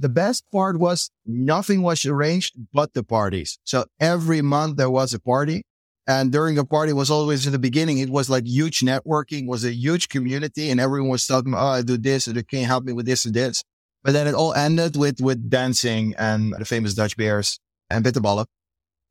the best part was nothing was arranged but the parties. So every month there was a party. And during a party was always in the beginning, it was like huge networking, was a huge community and everyone was talking, Oh, I do this or they can help me with this and this? But then it all ended with, with dancing and the famous Dutch beers and bitterballen.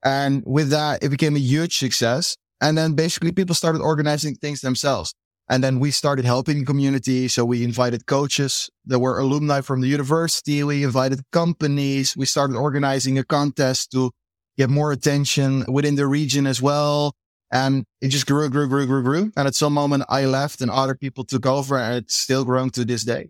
And with that, it became a huge success. And then basically people started organizing things themselves. And then we started helping community. So we invited coaches that were alumni from the university. We invited companies. We started organizing a contest to get more attention within the region as well. And it just grew, grew, grew, grew, grew. And at some moment I left and other people took over and it's still growing to this day.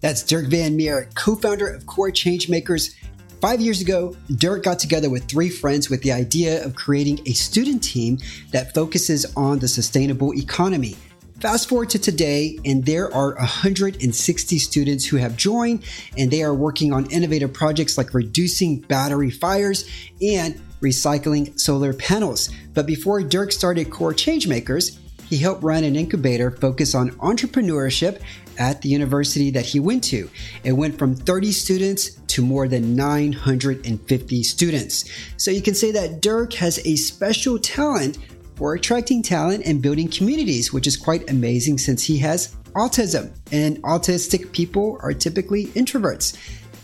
That's Dirk Van Meer, co-founder of Core Changemakers. Five years ago, Dirk got together with three friends with the idea of creating a student team that focuses on the sustainable economy. Fast forward to today, and there are 160 students who have joined, and they are working on innovative projects like reducing battery fires and recycling solar panels. But before Dirk started Core Changemakers, he helped run an incubator focused on entrepreneurship at the university that he went to. It went from 30 students to more than 950 students. So you can say that Dirk has a special talent for attracting talent and building communities, which is quite amazing since he has autism and autistic people are typically introverts.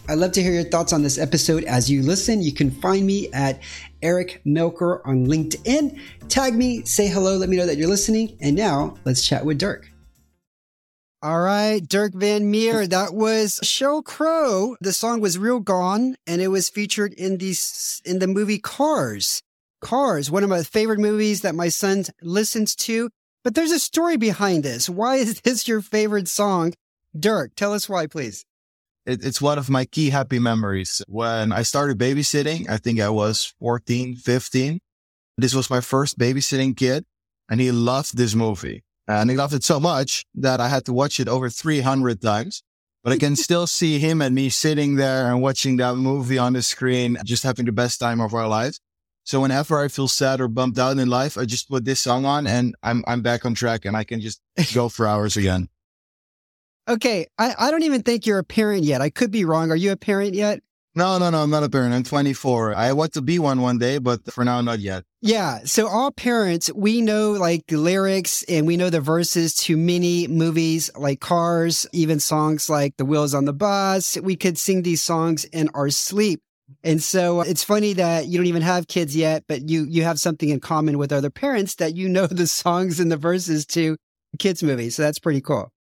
I'd love to hear your thoughts on this episode as you listen. You can find me at Eric Melchor on LinkedIn. Tag me, say hello, let me know that you're listening. And now let's chat with Dirk. All right, Dirk Van Meer. That was Sheryl Crow. The song was Real Gone, and it was featured in the in the movie Cars. Cars, one of my favorite movies that my son listens to. But there's a story behind this. Why is this your favorite song? Dirk, tell us why, please. It, it's one of my key happy memories. When I started babysitting, I think I was 14, 15. This was my first babysitting kid, and he loved this movie. And he loved it so much that I had to watch it over 300 times. But I can still see him and me sitting there and watching that movie on the screen, just having the best time of our lives. So whenever I feel sad or bumped out in life, I just put this song on and I'm, I'm back on track and I can just go for hours again. Okay. I, I don't even think you're a parent yet. I could be wrong. Are you a parent yet? No, no, no, I'm not a parent. I'm 24. I want to be one one day, but for now, not yet. Yeah. So all parents, we know like the lyrics and we know the verses to many movies like Cars, even songs like The Wheels on the Bus. We could sing these songs in our sleep. And so it's funny that you don't even have kids yet, but you, you have something in common with other parents that you know the songs and the verses to kids movies. So that's pretty cool.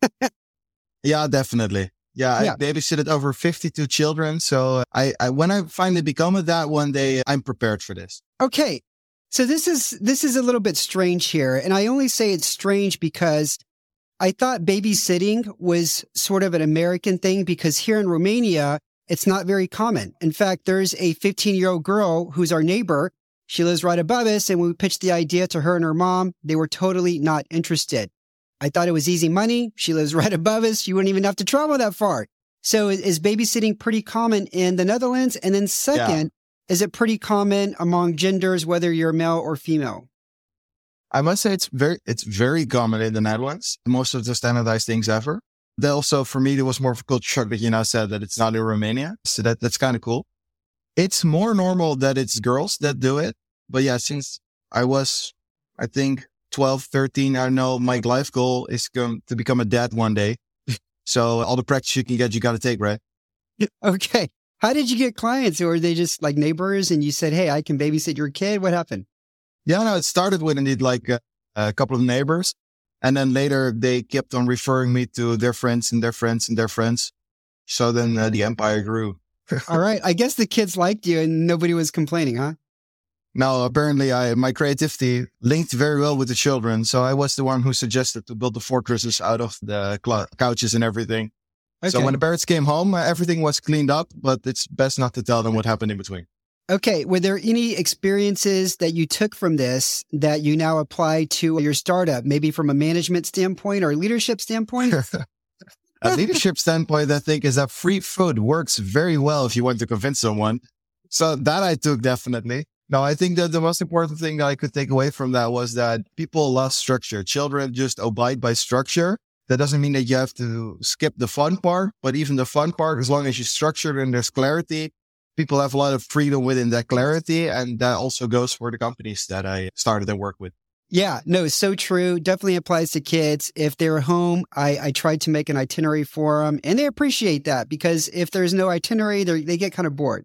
yeah, definitely. Yeah, yeah. I babysitted over 52 children. So I, I, when I finally become a dad one day, I'm prepared for this. Okay. So this is, this is a little bit strange here. And I only say it's strange because I thought babysitting was sort of an American thing because here in Romania, it's not very common. In fact, there's a 15 year old girl who's our neighbor. She lives right above us. And when we pitched the idea to her and her mom, they were totally not interested. I thought it was easy money. She lives right above us. You wouldn't even have to travel that far. So is babysitting pretty common in the Netherlands? And then second, yeah. is it pretty common among genders, whether you're male or female? I must say it's very, it's very common in the Netherlands. Most of the standardized things ever. That also for me, there was more of a culture shock that you now said that it's not in Romania. So that, that's kind of cool. It's more normal that it's girls that do it. But yeah, since I was, I think 12, 13, I know my life goal is to become a dad one day. so all the practice you can get, you got to take, right? Okay. How did you get clients or are they just like neighbors and you said, Hey, I can babysit your kid? What happened? Yeah, no, it started with indeed like a, a couple of neighbors. And then later they kept on referring me to their friends and their friends and their friends. So then uh, the empire grew. all right. I guess the kids liked you and nobody was complaining, huh? Now, apparently, I my creativity linked very well with the children, so I was the one who suggested to build the fortresses out of the cl- couches and everything. Okay. So when the parents came home, uh, everything was cleaned up, but it's best not to tell them what happened in between. Okay. Were there any experiences that you took from this that you now apply to your startup, maybe from a management standpoint or leadership standpoint? a leadership standpoint, I think, is that free food works very well if you want to convince someone. So that I took definitely. No, I think that the most important thing that I could take away from that was that people love structure. Children just abide by structure. That doesn't mean that you have to skip the fun part, but even the fun part, as long as you structure and there's clarity, people have a lot of freedom within that clarity. And that also goes for the companies that I started and work with. Yeah, no, it's so true. Definitely applies to kids. If they're home, I, I tried to make an itinerary for them and they appreciate that because if there's no itinerary, they get kind of bored.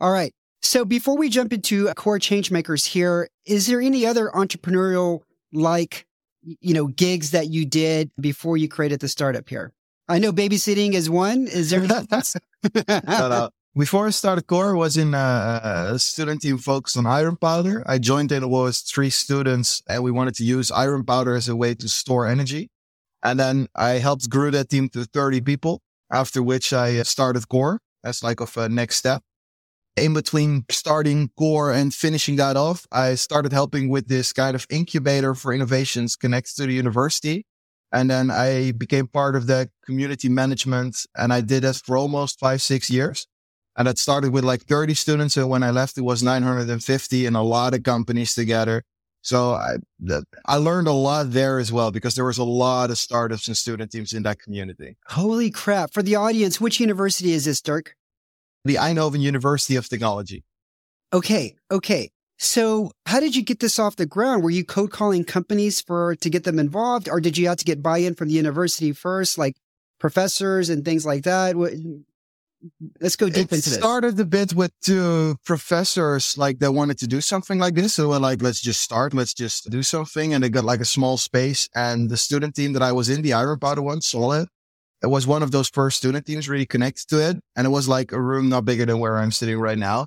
All right. So before we jump into core change makers here, is there any other entrepreneurial like, you know, gigs that you did before you created the startup here? I know babysitting is one. Is there? no, before I started Core, I was in a, a, student team focused on iron powder. I joined it was three students and we wanted to use iron powder as a way to store energy. And then I helped grow that team to 30 people, after which I uh, started Core as like of a next step. In between starting Core and finishing that off, I started helping with this kind of incubator for innovations connected to the university. And then I became part of the community management and I did that for almost five, six years. And it started with like 30 students. And when I left, it was 950 and a lot of companies together. So I, I learned a lot there as well because there was a lot of startups and student teams in that community. Holy crap. For the audience, which university is this, Dirk? The Eindhoven University of Technology. Okay. Okay. So how did you get this off the ground? Were you code calling companies for to get them involved or did you have to get buy-in from the university first, like professors and things like that? let's go deep it into this. started a bit with two professors like they wanted to do something like this. So we're like, let's just start. Let's just do something. And they got like a small space. And the student team that I was in, the Iron Powder one, Solid, it was one of those first student teams really connected to it. And it was like a room not bigger than where I'm sitting right now.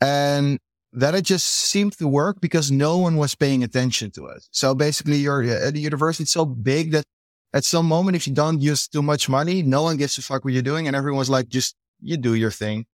And that it just seemed to work because no one was paying attention to it. So basically you're at the university, it's so big that at some moment, if you don't use too much money, no one gives a fuck what you're doing. And everyone's like, just you do your thing.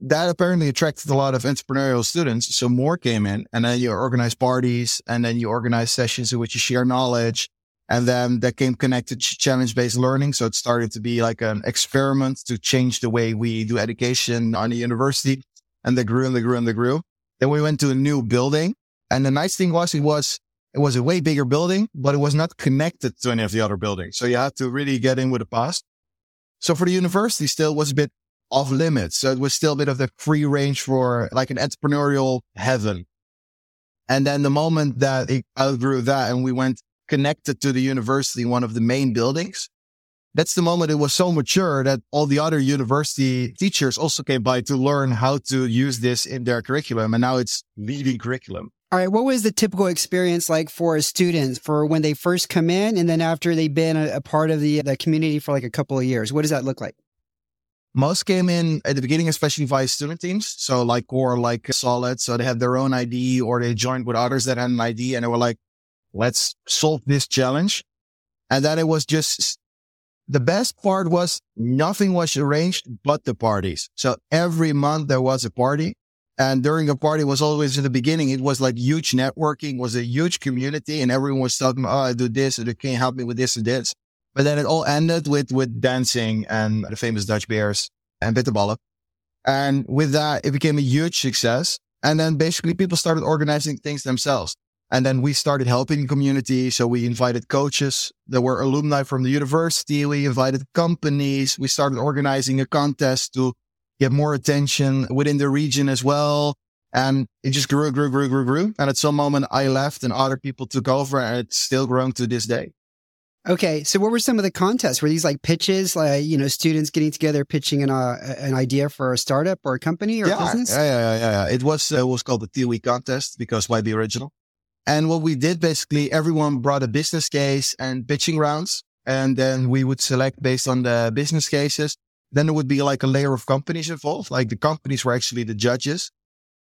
That apparently attracted a lot of entrepreneurial students. So more came in and then you organize parties and then you organize sessions in which you share knowledge. And then that came connected to challenge based learning. So it started to be like an experiment to change the way we do education on the university. And they grew and they grew and they grew. Then we went to a new building. And the nice thing was it was, it was a way bigger building, but it was not connected to any of the other buildings. So you had to really get in with the past. So for the university still was a bit off limits. So it was still a bit of the free range for like an entrepreneurial heaven. And then the moment that it outgrew that and we went connected to the university, one of the main buildings, that's the moment it was so mature that all the other university teachers also came by to learn how to use this in their curriculum. And now it's leading curriculum. All right. What was the typical experience like for a student for when they first come in and then after they've been a, a part of the, the community for like a couple of years? What does that look like? Most came in at the beginning, especially via student teams. So like core, like solid. So they had their own ID or they joined with others that had an ID and they were like, let's solve this challenge. And then it was just the best part was nothing was arranged but the parties. So every month there was a party. And during a party was always in the beginning, it was like huge networking, was a huge community and everyone was talking, Oh, I do this or they can help me with this and this. But then it all ended with, with dancing and the famous Dutch bears and bitterballen. And with that, it became a huge success. And then basically people started organizing things themselves. And then we started helping the community. So we invited coaches that were alumni from the university. We invited companies. We started organizing a contest to get more attention within the region as well. And it just grew, grew, grew, grew, grew. And at some moment I left and other people took over and it's still growing to this day. Okay, so what were some of the contests? Were these like pitches, like you know, students getting together pitching an uh, an idea for a startup or a company or yeah, business? Yeah, yeah, yeah, yeah. It was uh, it was called the TLE contest because why the original? And what we did basically, everyone brought a business case and pitching rounds, and then we would select based on the business cases. Then there would be like a layer of companies involved. Like the companies were actually the judges,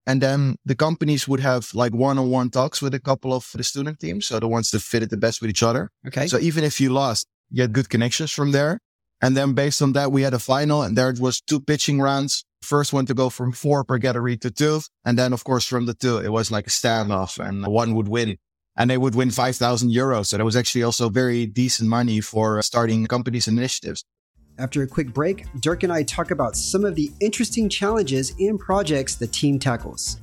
and then the companies would have like one-on-one talks with a couple of the student teams. So the ones that fitted the best with each other. Okay. So even if you lost, you had good connections from there. And then based on that, we had a final and there was two pitching rounds. First one to go from four per gallery to two. And then of course from the two, it was like a standoff and one would win and they would win 5,000 euros. So that was actually also very decent money for starting companies and initiatives. After a quick break, Dirk and I talk about some of the interesting challenges and projects the team tackles.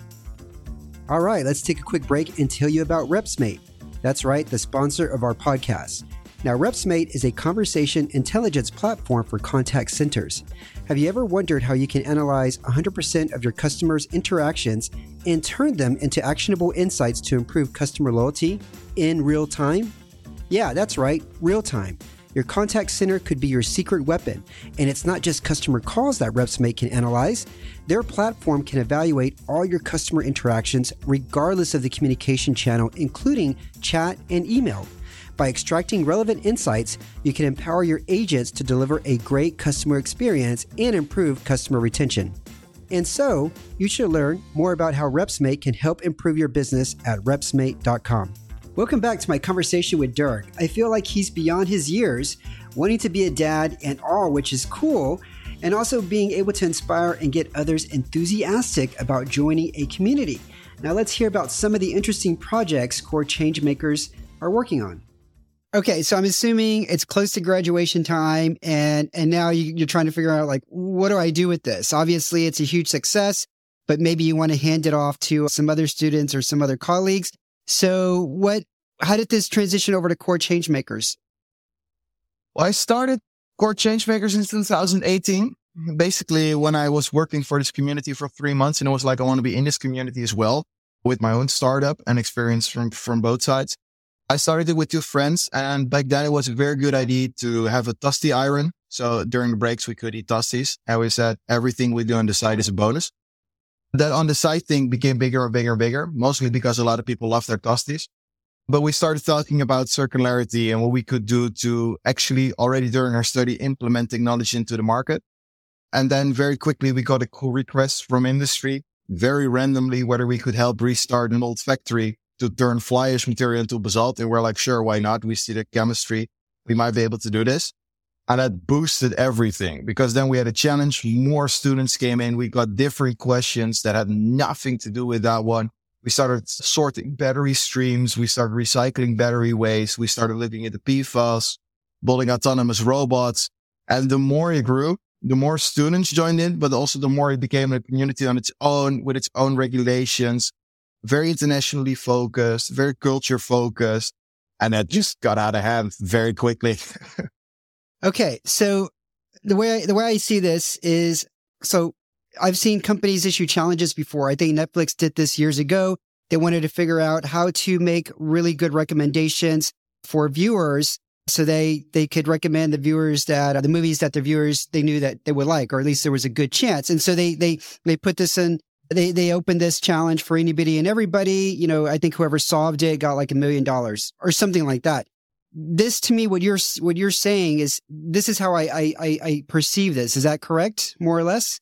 All right, let's take a quick break and tell you about RepsMate. That's right, the sponsor of our podcast. Now, RepsMate is a conversation intelligence platform for contact centers. Have you ever wondered how you can analyze 100% of your customers' interactions and turn them into actionable insights to improve customer loyalty in real time? Yeah, that's right, real time. Your contact center could be your secret weapon, and it's not just customer calls that RepsMate can analyze. Their platform can evaluate all your customer interactions regardless of the communication channel, including chat and email. By extracting relevant insights, you can empower your agents to deliver a great customer experience and improve customer retention. And so, you should learn more about how RepsMate can help improve your business at repsmate.com. Welcome back to my conversation with Dirk. I feel like he's beyond his years, wanting to be a dad and all, which is cool, and also being able to inspire and get others enthusiastic about joining a community. Now, let's hear about some of the interesting projects Core Changemakers are working on. Okay, so I'm assuming it's close to graduation time, and and now you, are trying to figure out like what do I do with this? Obviously, it's a huge success, but maybe you want to hand it off to some other students or some other colleagues. So, what? How did this transition over to Core Changemakers? Well, I started Core Changemakers in 2018. Basically, when I was working for this community for three months, and it was like I want to be in this community as well with my own startup and experience from from both sides. I started it with two friends and back then it was a very good idea to have a toasty iron. So during the breaks, we could eat toasties. And we said everything we do on the side is a bonus. That on the side thing became bigger and bigger and bigger, mostly because a lot of people love their toasties. But we started talking about circularity and what we could do to actually already during our study implement technology into the market. And then very quickly we got a cool request from industry, very randomly, whether we could help restart an old factory to turn fly ash material into basalt. And we're like, sure, why not? We see the chemistry. We might be able to do this. And that boosted everything because then we had a challenge. More students came in. We got different questions that had nothing to do with that one. We started sorting battery streams. We started recycling battery waste. We started looking at the PFAS, building autonomous robots. And the more it grew, the more students joined in, but also the more it became a community on its own with its own regulations, very internationally focused, very culture focused. And that just got out of hand very quickly. okay. So the way, I, the way I see this is, so I've seen companies issue challenges before. I think Netflix did this years ago. They wanted to figure out how to make really good recommendations for viewers so they they could recommend the viewers that the movies that the viewers they knew that they would like or at least there was a good chance and so they they they put this in they they opened this challenge for anybody and everybody. You know, I think whoever solved it got like a million dollars or something like that. This to me, what you're what you're saying is this is how I I, I perceive this. Is that correct, more or less?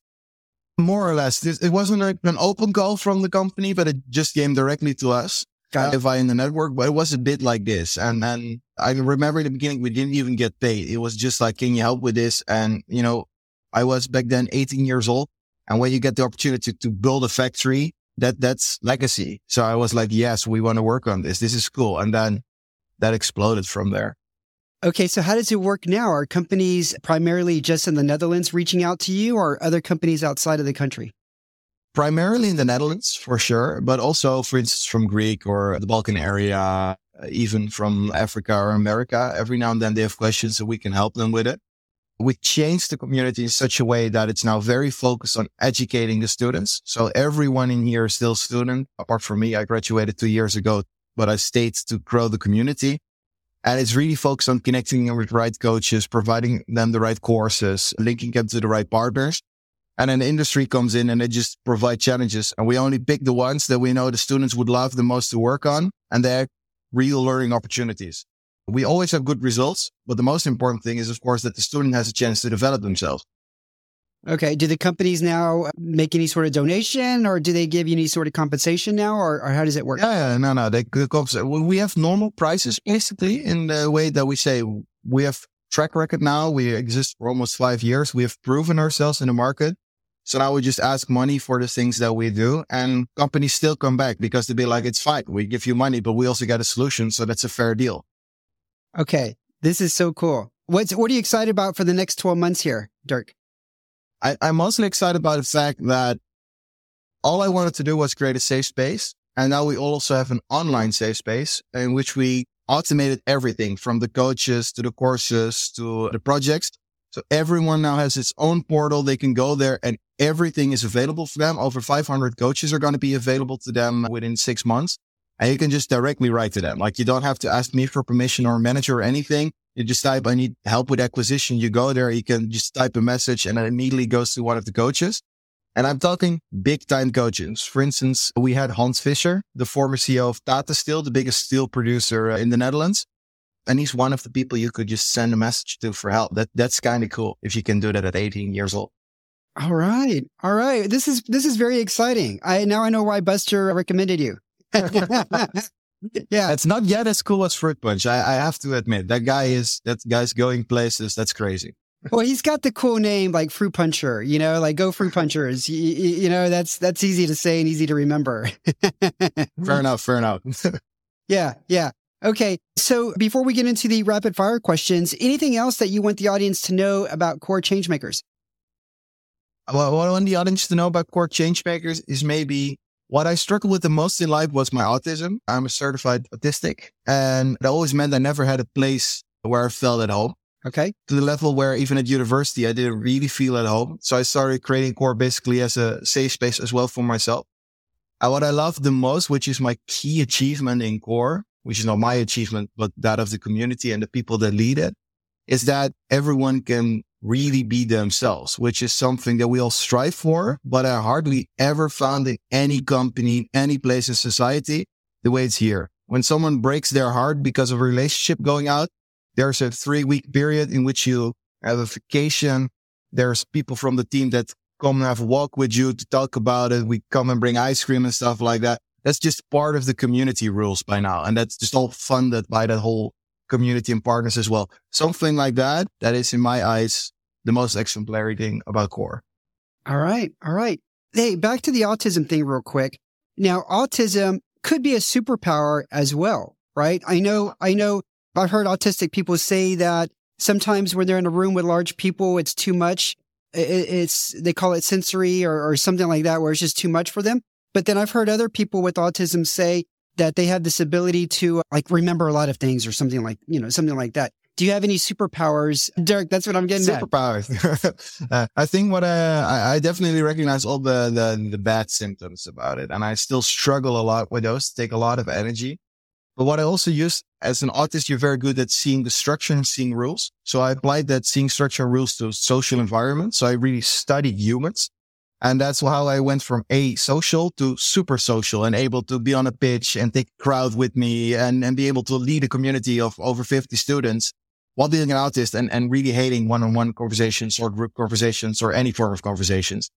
More or less. This, it wasn't a, an open call from the company, but it just came directly to us. Got uh, via the network, but it was a bit like this. And then I remember in the beginning, we didn't even get paid. It was just like, can you help with this? And, you know, I was back then 18 years old. And when you get the opportunity to build a factory, that that's legacy. So I was like, yes, we want to work on this. This is cool. And then that exploded from there. Okay. So how does it work now? Are companies primarily just in the Netherlands reaching out to you or other companies outside of the country? Primarily in the Netherlands for sure, but also, for instance, from Greek or the Balkan area, even from Africa or America. Every now and then they have questions so we can help them with it we changed the community in such a way that it's now very focused on educating the students. So everyone in here is still student. Apart from me, I graduated two years ago, but I stayed to grow the community. And it's really focused on connecting them with right coaches, providing them the right courses, linking them to the right partners. And then the industry comes in and they just provide challenges. And we only pick the ones that we know the students would love the most to work on. And they're real learning opportunities. We always have good results, but the most important thing is, of course, that the student has a chance to develop themselves. Okay. Do the companies now make any sort of donation or do they give you any sort of compensation now or, or how does it work? Yeah, yeah no, no. They, uh, we have normal prices basically in the way that we say we have track record now. We exist for almost five years. We have proven ourselves in the market. So now we just ask money for the things that we do and companies still come back because they be like, it's fine. We give you money, but we also get a solution. So that's a fair deal. Okay. This is so cool. What's, what are you excited about for the next 12 months here, Dirk? I, I'm mostly excited about the fact that all I wanted to do was create a safe space. And now we also have an online safe space in which we automated everything from the coaches to the courses to the projects. So everyone now has its own portal. They can go there and everything is available for them. Over 500 coaches are going to be available to them within six months. And you can just directly write to them. Like you don't have to ask me for permission or manager or anything. You just type, I need help with acquisition. You go there. You can just type a message and it immediately goes to one of the coaches. And I'm talking big time coaches. For instance, we had Hans Visser, the former CEO of Tata Steel, the biggest steel producer uh, in the Netherlands. And he's one of the people you could just send a message to for help. That that's kind of cool if you can do that at 18 years old. All right. All right. This is this is very exciting. I now I know why Buster recommended you. yeah. It's not yet as cool as Fruit Punch. I, I have to admit that guy is that guy's going places. That's crazy well, he's got the cool name like Fruit Puncher, you know, like go Fruit Punchers. You, you know, that's that's easy to say and easy to remember. fair enough. Fair enough. yeah, yeah. Okay. So before we get into the rapid fire questions, anything else that you want the audience to know about core changemakers? Well, what I want the audience to know about core changemakers is maybe what I struggled with the most in life was my autism. I'm a certified autistic and that always meant I never had a place where I felt at home. Okay. To the level where even at university, I didn't really feel at home. So I started creating core basically as a safe space as well for myself. And what I love the most, which is my key achievement in core, which is not my achievement, but that of the community and the people that lead it, is that everyone can really be themselves, which is something that we all strive for, but I hardly ever found in any company, any place in society, the way it's here. When someone breaks their heart because of a relationship going out, there's a three week period in which you have a vacation. There's people from the team that come and have a walk with you to talk about it. We come and bring ice cream and stuff like that. That's just part of the community rules by now. And that's just all funded by that whole community and partners as well. Something like that, that is in my eyes, the most exemplary thing about core. All right. All right. Hey, back to the autism thing real quick. Now, autism could be a superpower as well, right? I know, I know I've heard autistic people say that sometimes when they're in a room with large people, it's too much. It's, they call it sensory or, or something like that, where it's just too much for them. But then I've heard other people with autism say that they have this ability to like remember a lot of things or something like, you know, something like that. Do you have any superpowers, Derek? That's what I'm getting superpowers. uh, I think what uh, I, I definitely recognize all the, the the bad symptoms about it, and I still struggle a lot with those. Take a lot of energy. But what I also use as an artist, you're very good at seeing the structure and seeing rules. So I applied that seeing structure and rules to social environment. So I really studied humans. And that's how I went from a social to super social and able to be on a pitch and take a crowd with me and, and be able to lead a community of over 50 students while being an artist and, and really hating one-on-one conversations or group conversations or any form of conversations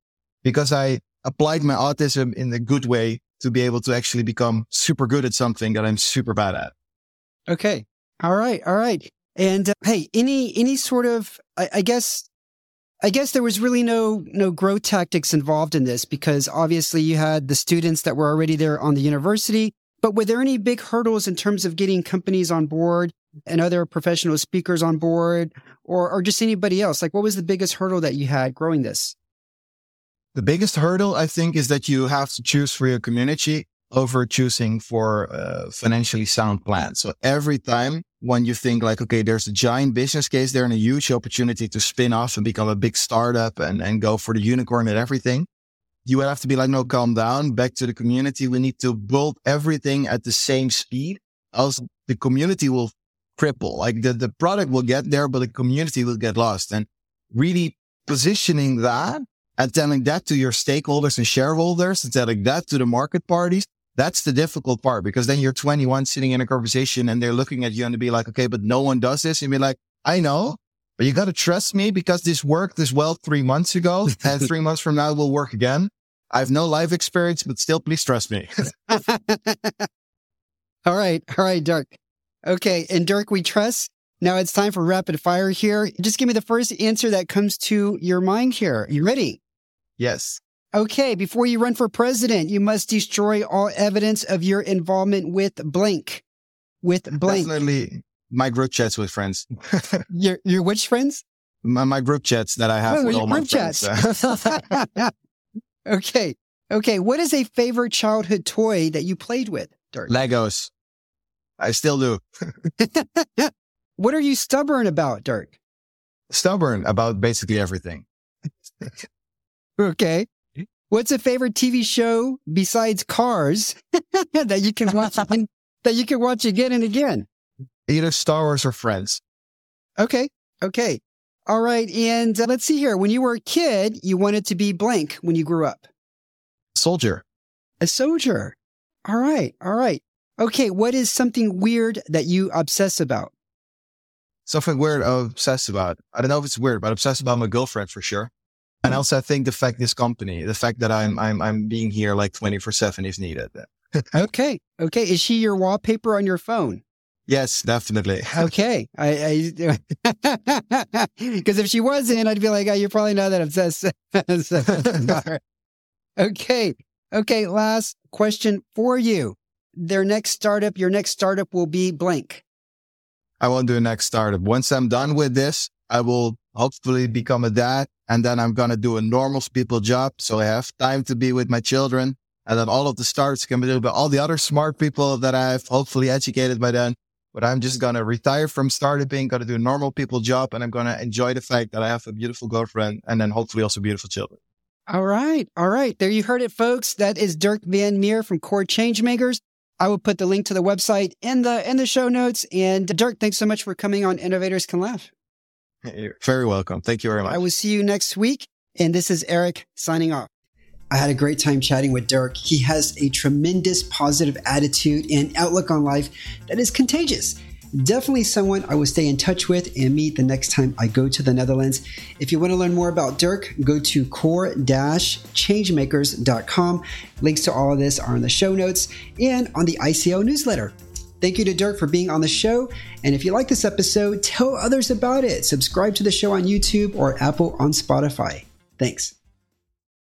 because I applied my autism in a good way to be able to actually become super good at something that I'm super bad at. Okay. All right. All right. And uh, hey, any any sort of I, I, guess I guess there was really no no growth tactics involved in this because obviously you had the students that were already there on the university. But were there any big hurdles in terms of getting companies on board and other professional speakers on board or or just anybody else? Like what was the biggest hurdle that you had growing this? The biggest hurdle, I think, is that you have to choose for your community over choosing for a financially sound plan. So every time when you think like, okay, there's a giant business case there and a huge opportunity to spin off and become a big startup and, and go for the unicorn and everything, you would have to be like, no, calm down, back to the community. We need to build everything at the same speed else the community will cripple. Like the, the product will get there, but the community will get lost and really positioning that and telling that to your stakeholders and shareholders and telling that to the market parties. That's the difficult part because then you're 21 sitting in a conversation and they're looking at you and to be like, okay, but no one does this. And be like, I know, but you got to trust me because this worked as well three months ago and three months from now it will work again. I have no life experience, but still please trust me. all right. All right, Dirk. Okay. And Dirk, we trust. Now it's time for rapid fire here. Just give me the first answer that comes to your mind here. You ready? Yes. Okay, before you run for president, you must destroy all evidence of your involvement with blank. With blank. Definitely my group chats with friends. your your which friends? My, my group chats that I have oh, with all my friends. Uh, okay. Okay. What is a favorite childhood toy that you played with, Dirk? Legos. I still do. what are you stubborn about, Dirk? Stubborn about basically everything. okay. What's a favorite TV show besides Cars that you can watch that you can watch again and again? Either Star Wars or Friends. Okay. Okay. All right. And uh, let's see here. When you were a kid, you wanted to be blank when you grew up. Soldier. A soldier. All right. All right. Okay. What is something weird that you obsess about? Something weird I'm obsessed about. I don't know if it's weird, but I'm obsessed about my girlfriend for sure. And also I think the fact this company, the fact that I'm I'm I'm being here like 24 seven if needed. okay. Okay. Is she your wallpaper on your phone? Yes, definitely. okay. I, because if she wasn't, I'd be like, oh, you're probably not that obsessed. okay. Okay. Last question for you. Their next startup, your next startup will be blank. I won't do a next startup. Once I'm done with this, I will hopefully become a dad and then I'm to do a normal people job. So I have time to be with my children. And then all of the starts can be done by all the other smart people that I've hopefully educated by then but I'm just to retire from startuping, to do a normal people job, and I'm to enjoy the fact that I have a beautiful girlfriend and then hopefully also beautiful children. All right. All right. There you heard it, folks. That is Dirk Van Meer from Core Changemakers. I will put the link to the website in the in the show notes. And Dirk, thanks so much for coming on Innovators Can Laugh. You're very welcome. Thank you very much. I will see you next week. And this is Eric signing off. I had a great time chatting with Dirk. He has a tremendous positive attitude and outlook on life that is contagious. Definitely someone I will stay in touch with and meet the next time I go to the Netherlands. If you want to learn more about Dirk, go to core-changemakers.com. Links to all of this are in the show notes and on the ICO newsletter. Thank you to Dirk for being on the show. And if you like this episode, tell others about it. Subscribe to the show on YouTube or Apple on Spotify. Thanks.